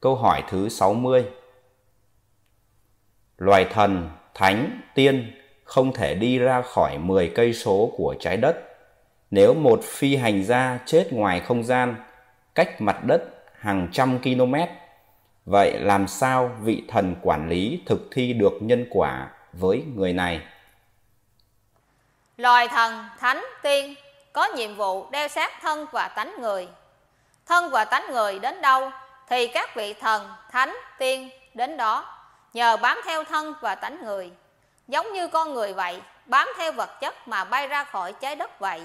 Câu hỏi thứ 60 Loài thần, thánh, tiên không thể đi ra khỏi 10 cây số của trái đất. Nếu một phi hành gia chết ngoài không gian, cách mặt đất hàng trăm km, vậy làm sao vị thần quản lý thực thi được nhân quả với người này? Loài thần, thánh, tiên có nhiệm vụ đeo sát thân và tánh người. Thân và tánh người đến đâu thì các vị thần, thánh, tiên đến đó nhờ bám theo thân và tánh người. Giống như con người vậy bám theo vật chất mà bay ra khỏi trái đất vậy.